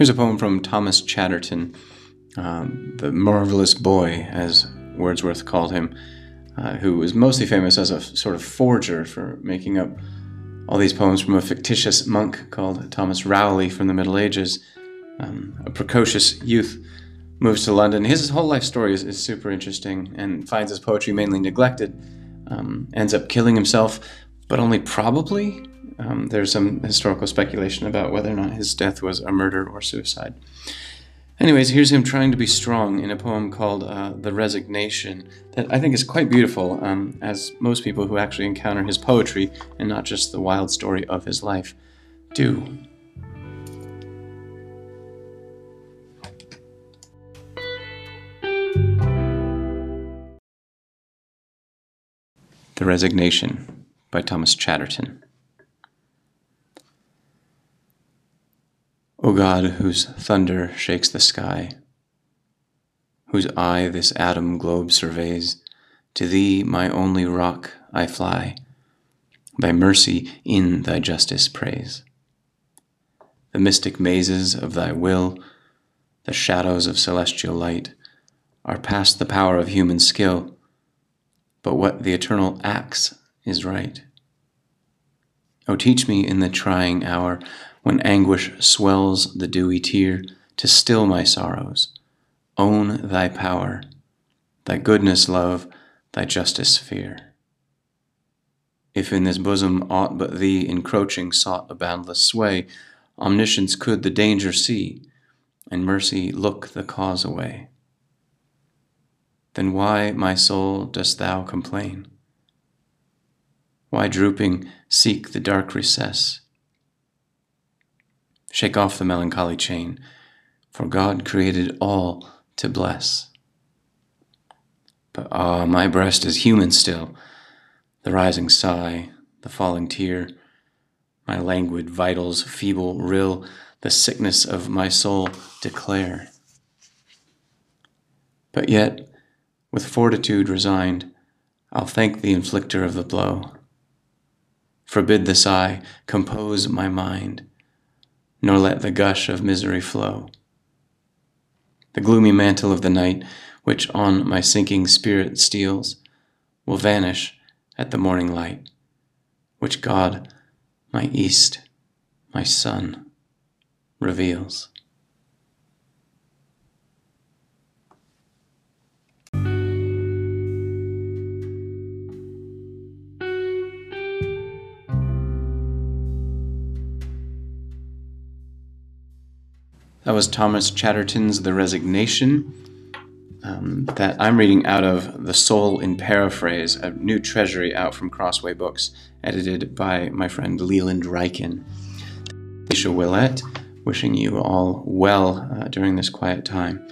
Here's a poem from Thomas Chatterton, um, the marvelous boy, as Wordsworth called him, uh, who was mostly famous as a sort of forger for making up all these poems from a fictitious monk called Thomas Rowley from the Middle Ages. Um, a precocious youth moves to London. His whole life story is, is super interesting and finds his poetry mainly neglected. Um, ends up killing himself, but only probably um, there's some historical speculation about whether or not his death was a murder or suicide. Anyways, here's him trying to be strong in a poem called uh, The Resignation that I think is quite beautiful, um, as most people who actually encounter his poetry and not just the wild story of his life do. The Resignation by Thomas Chatterton. O God, whose thunder shakes the sky, whose eye this atom globe surveys, to thee, my only rock, I fly, thy mercy in thy justice praise. The mystic mazes of thy will, the shadows of celestial light, are past the power of human skill, but what the eternal acts is right. O teach me in the trying hour when anguish swells the dewy tear, to still my sorrows. Own thy power, thy goodness love, thy justice fear. If in this bosom aught but thee encroaching sought a boundless sway, omniscience could the danger see, and mercy look the cause away. Then why, my soul, dost thou complain? Why drooping seek the dark recess? Shake off the melancholy chain, for God created all to bless. But ah, my breast is human still, the rising sigh, the falling tear, my languid vitals feeble rill, the sickness of my soul declare. But yet, with fortitude resigned, I'll thank the inflictor of the blow. Forbid the sigh, compose my mind nor let the gush of misery flow. The gloomy mantle of the night, which on my sinking spirit steals, will vanish at the morning light, which God, my east, my sun, reveals. That was Thomas Chatterton's The Resignation, um, that I'm reading out of The Soul in Paraphrase, a new treasury out from Crossway Books, edited by my friend Leland Ryken. Alicia Willett, wishing you all well uh, during this quiet time.